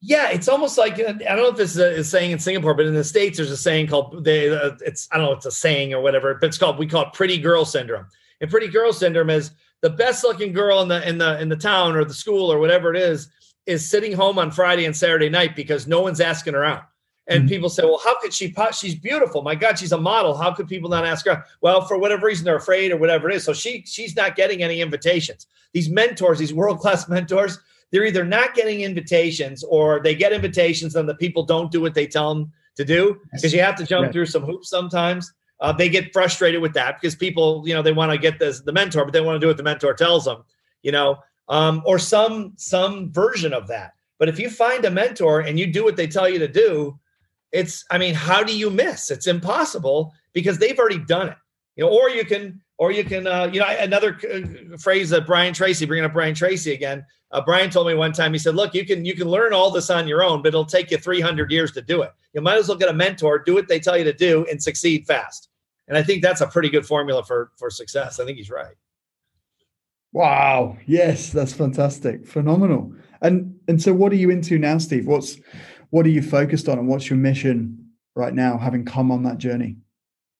Yeah, it's almost like I don't know if this is a, saying in Singapore, but in the states, there's a saying called they. Uh, it's I don't know, it's a saying or whatever, but it's called we call it pretty girl syndrome. And pretty girl syndrome is the best looking girl in the in the in the town or the school or whatever it is is sitting home on Friday and Saturday night because no one's asking her out. And mm-hmm. people say, well, how could she? She's beautiful. My God, she's a model. How could people not ask her? Well, for whatever reason, they're afraid or whatever it is. So she she's not getting any invitations. These mentors, these world class mentors, they're either not getting invitations or they get invitations and the people don't do what they tell them to do because you have to jump through some hoops sometimes. Uh, they get frustrated with that because people, you know, they want to get this the mentor, but they want to do what the mentor tells them, you know, um, or some some version of that. But if you find a mentor and you do what they tell you to do, it's I mean, how do you miss? It's impossible because they've already done it. You know, or you can or you can, uh, you know, another uh, phrase that Brian Tracy, bringing up Brian Tracy again. Uh, Brian told me one time. He said, "Look, you can you can learn all this on your own, but it'll take you 300 years to do it. You might as well get a mentor, do what they tell you to do, and succeed fast." And I think that's a pretty good formula for for success. I think he's right. Wow! Yes, that's fantastic, phenomenal. And and so, what are you into now, Steve? What's what are you focused on, and what's your mission right now, having come on that journey?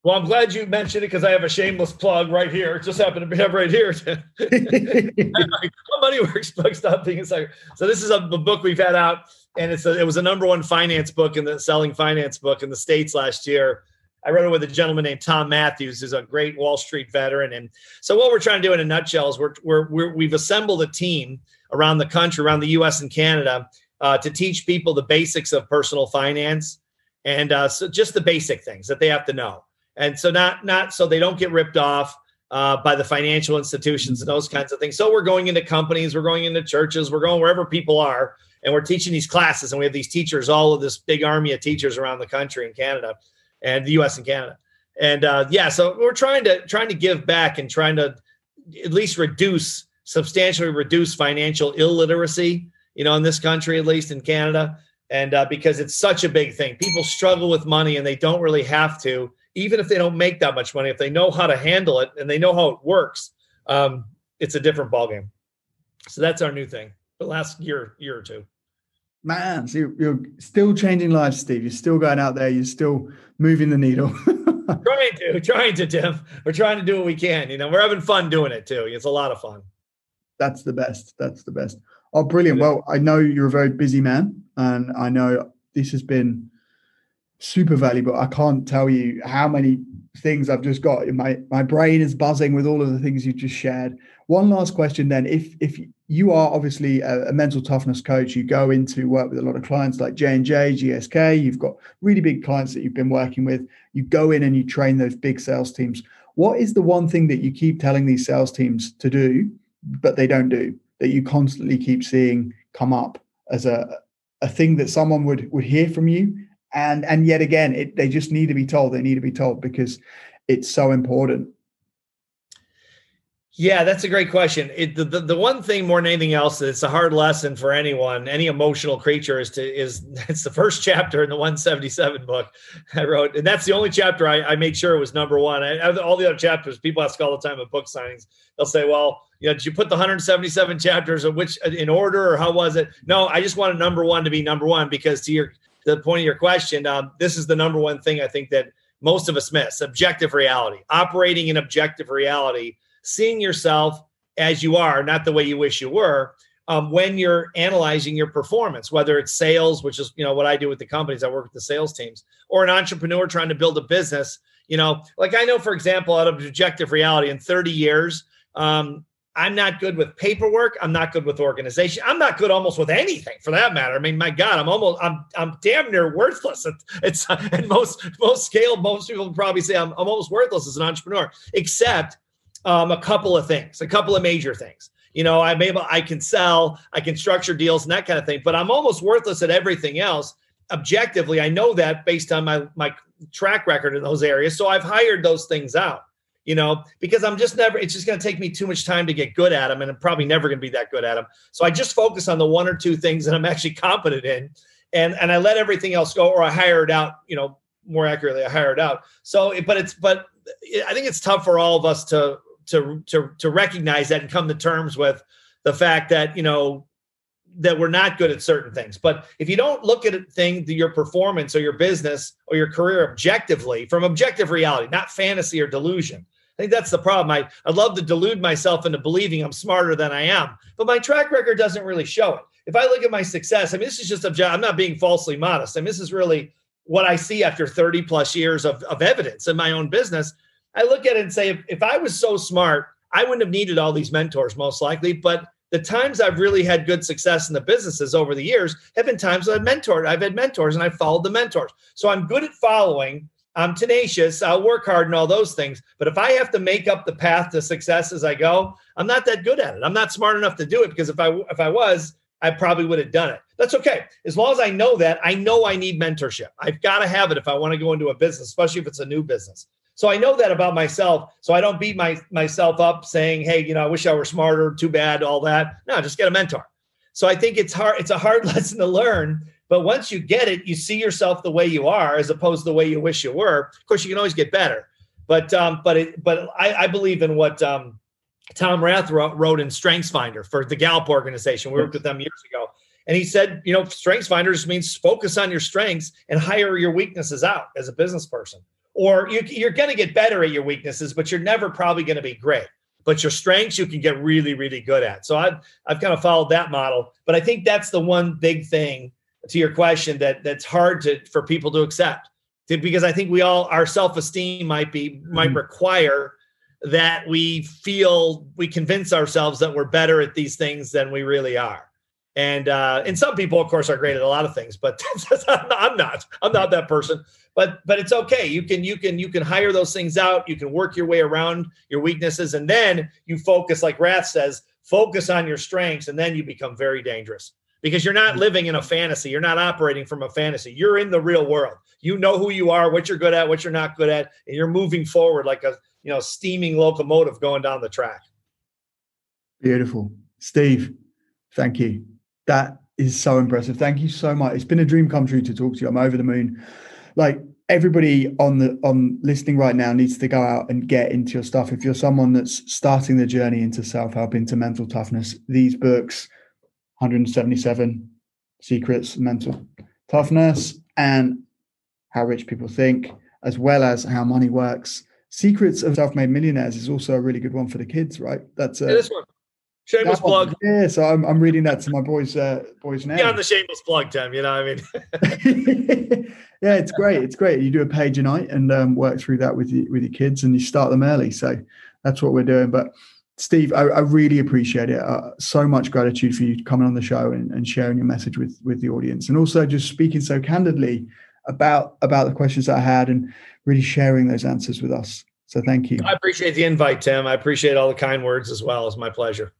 Well, I'm glad you mentioned it because I have a shameless plug right here. It just happened to be right here. Money Works book, stop being a sucker. So this is a, a, book we've had out, and it's a, it was a number one finance book in the selling finance book in the states last year. I wrote it with a gentleman named Tom Mathews, who's a great Wall Street veteran. And so what we're trying to do in a nutshell is we're, we're, we're we've assembled a team around the country, around the U.S. and Canada, uh, to teach people the basics of personal finance and uh, so just the basic things that they have to know and so not not so they don't get ripped off uh, by the financial institutions and those kinds of things. So we're going into companies, we're going into churches, we're going wherever people are, and we're teaching these classes. And we have these teachers, all of this big army of teachers around the country in Canada, and the U.S. and Canada. And uh, yeah, so we're trying to trying to give back and trying to at least reduce substantially reduce financial illiteracy. You know, in this country, at least in Canada, and uh, because it's such a big thing, people struggle with money and they don't really have to even if they don't make that much money, if they know how to handle it and they know how it works, um, it's a different ballgame. So that's our new thing. The last year, year or two. Man, so you're, you're still changing lives, Steve. You're still going out there. You're still moving the needle. trying to, trying to, Tim. We're trying to do what we can. You know, we're having fun doing it too. It's a lot of fun. That's the best. That's the best. Oh, brilliant. Well, I know you're a very busy man, and I know this has been super valuable. I can't tell you how many things I've just got. My my brain is buzzing with all of the things you just shared. One last question then. If if you are obviously a, a mental toughness coach, you go into work with a lot of clients like J&J, GSK, you've got really big clients that you've been working with. You go in and you train those big sales teams. What is the one thing that you keep telling these sales teams to do, but they don't do, that you constantly keep seeing come up as a, a thing that someone would would hear from you and and yet again it, they just need to be told. They need to be told because it's so important. Yeah that's a great question. It, the, the, the one thing more than anything else it's a hard lesson for anyone any emotional creature is to is it's the first chapter in the 177 book i wrote. And that's the only chapter i, I made sure it was number one. I, all the other chapters people ask all the time at book signings. They'll say well you know, did you put the 177 chapters of which in order or how was it? No, I just wanted number one to be number one because to your the point of your question, um, this is the number one thing I think that most of us miss objective reality, operating in objective reality, seeing yourself as you are, not the way you wish you were. Um, when you're analyzing your performance, whether it's sales, which is you know what I do with the companies, I work with the sales teams, or an entrepreneur trying to build a business, You know, like I know, for example, out of objective reality, in 30 years, um, I'm not good with paperwork. I'm not good with organization. I'm not good almost with anything for that matter. I mean, my God, I'm almost, I'm, I'm damn near worthless. It's, it's and most, most scale, most people probably say I'm, I'm almost worthless as an entrepreneur, except um, a couple of things, a couple of major things. You know, I'm able, I can sell, I can structure deals and that kind of thing, but I'm almost worthless at everything else. Objectively, I know that based on my my track record in those areas. So I've hired those things out you know, because I'm just never, it's just going to take me too much time to get good at them. And I'm probably never going to be that good at them. So I just focus on the one or two things that I'm actually competent in. And, and I let everything else go, or I hire it out, you know, more accurately, I hire it out. So, but it's, but I think it's tough for all of us to, to, to, to recognize that and come to terms with the fact that, you know, that we're not good at certain things. But if you don't look at a thing, your performance or your business or your career objectively from objective reality, not fantasy or delusion, I think that's the problem. I, I love to delude myself into believing I'm smarter than I am, but my track record doesn't really show it. If I look at my success, I mean, this is just object. I'm not being falsely modest. I mean, this is really what I see after 30 plus years of, of evidence in my own business. I look at it and say, if, if I was so smart, I wouldn't have needed all these mentors, most likely. But the times I've really had good success in the businesses over the years have been times I've mentored. I've had mentors and I followed the mentors. So I'm good at following I'm tenacious. I'll work hard and all those things. But if I have to make up the path to success as I go, I'm not that good at it. I'm not smart enough to do it because if I if I was, I probably would have done it. That's okay. As long as I know that, I know I need mentorship. I've got to have it if I want to go into a business, especially if it's a new business. So I know that about myself. So I don't beat my myself up saying, "Hey, you know, I wish I were smarter. Too bad, all that." No, just get a mentor. So I think it's hard. It's a hard lesson to learn but once you get it, you see yourself the way you are as opposed to the way you wish you were. Of course, you can always get better. But um, but it, but I, I believe in what um, Tom Rath wrote, wrote in Strengths Finder for the Gallup organization. We worked with them years ago. And he said, you know, strengths finders means focus on your strengths and hire your weaknesses out as a business person. Or you, you're going to get better at your weaknesses, but you're never probably going to be great. But your strengths you can get really, really good at. So I've I've kind of followed that model. But I think that's the one big thing to your question that that's hard to for people to accept because I think we all our self-esteem might be might mm-hmm. require that we feel we convince ourselves that we're better at these things than we really are. And uh, and some people, of course, are great at a lot of things, but I'm not. I'm not that person. But but it's okay. You can you can you can hire those things out. You can work your way around your weaknesses, and then you focus, like Rath says, focus on your strengths, and then you become very dangerous because you're not living in a fantasy. You're not operating from a fantasy. You're in the real world. You know who you are, what you're good at, what you're not good at, and you're moving forward like a you know steaming locomotive going down the track. Beautiful, Steve. Thank you. That is so impressive. Thank you so much. It's been a dream come true to talk to you. I'm over the moon. Like everybody on the on listening right now needs to go out and get into your stuff. If you're someone that's starting the journey into self help, into mental toughness, these books 177 secrets mental toughness and how rich people think as well as how money works. Secrets of self-made millionaires is also a really good one for the kids right? That's a, this one. Shameless plug. yeah so I'm, I'm reading that to my boys uh boys now yeah on the shameless plug tim you know what i mean? Yeah it's great it's great. You do a page a night and um, work through that with you with your kids and you start them early so that's what we're doing. But Steve, I, I, really appreciate it. Uh, so much gratitude for you coming on the show and, and, sharing your message with with the audience, and also just speaking so candidly about about the questions that I had and really sharing those answers with us. So thank you. I appreciate the invite, Tim. I appreciate all the kind words as well. It's my pleasure.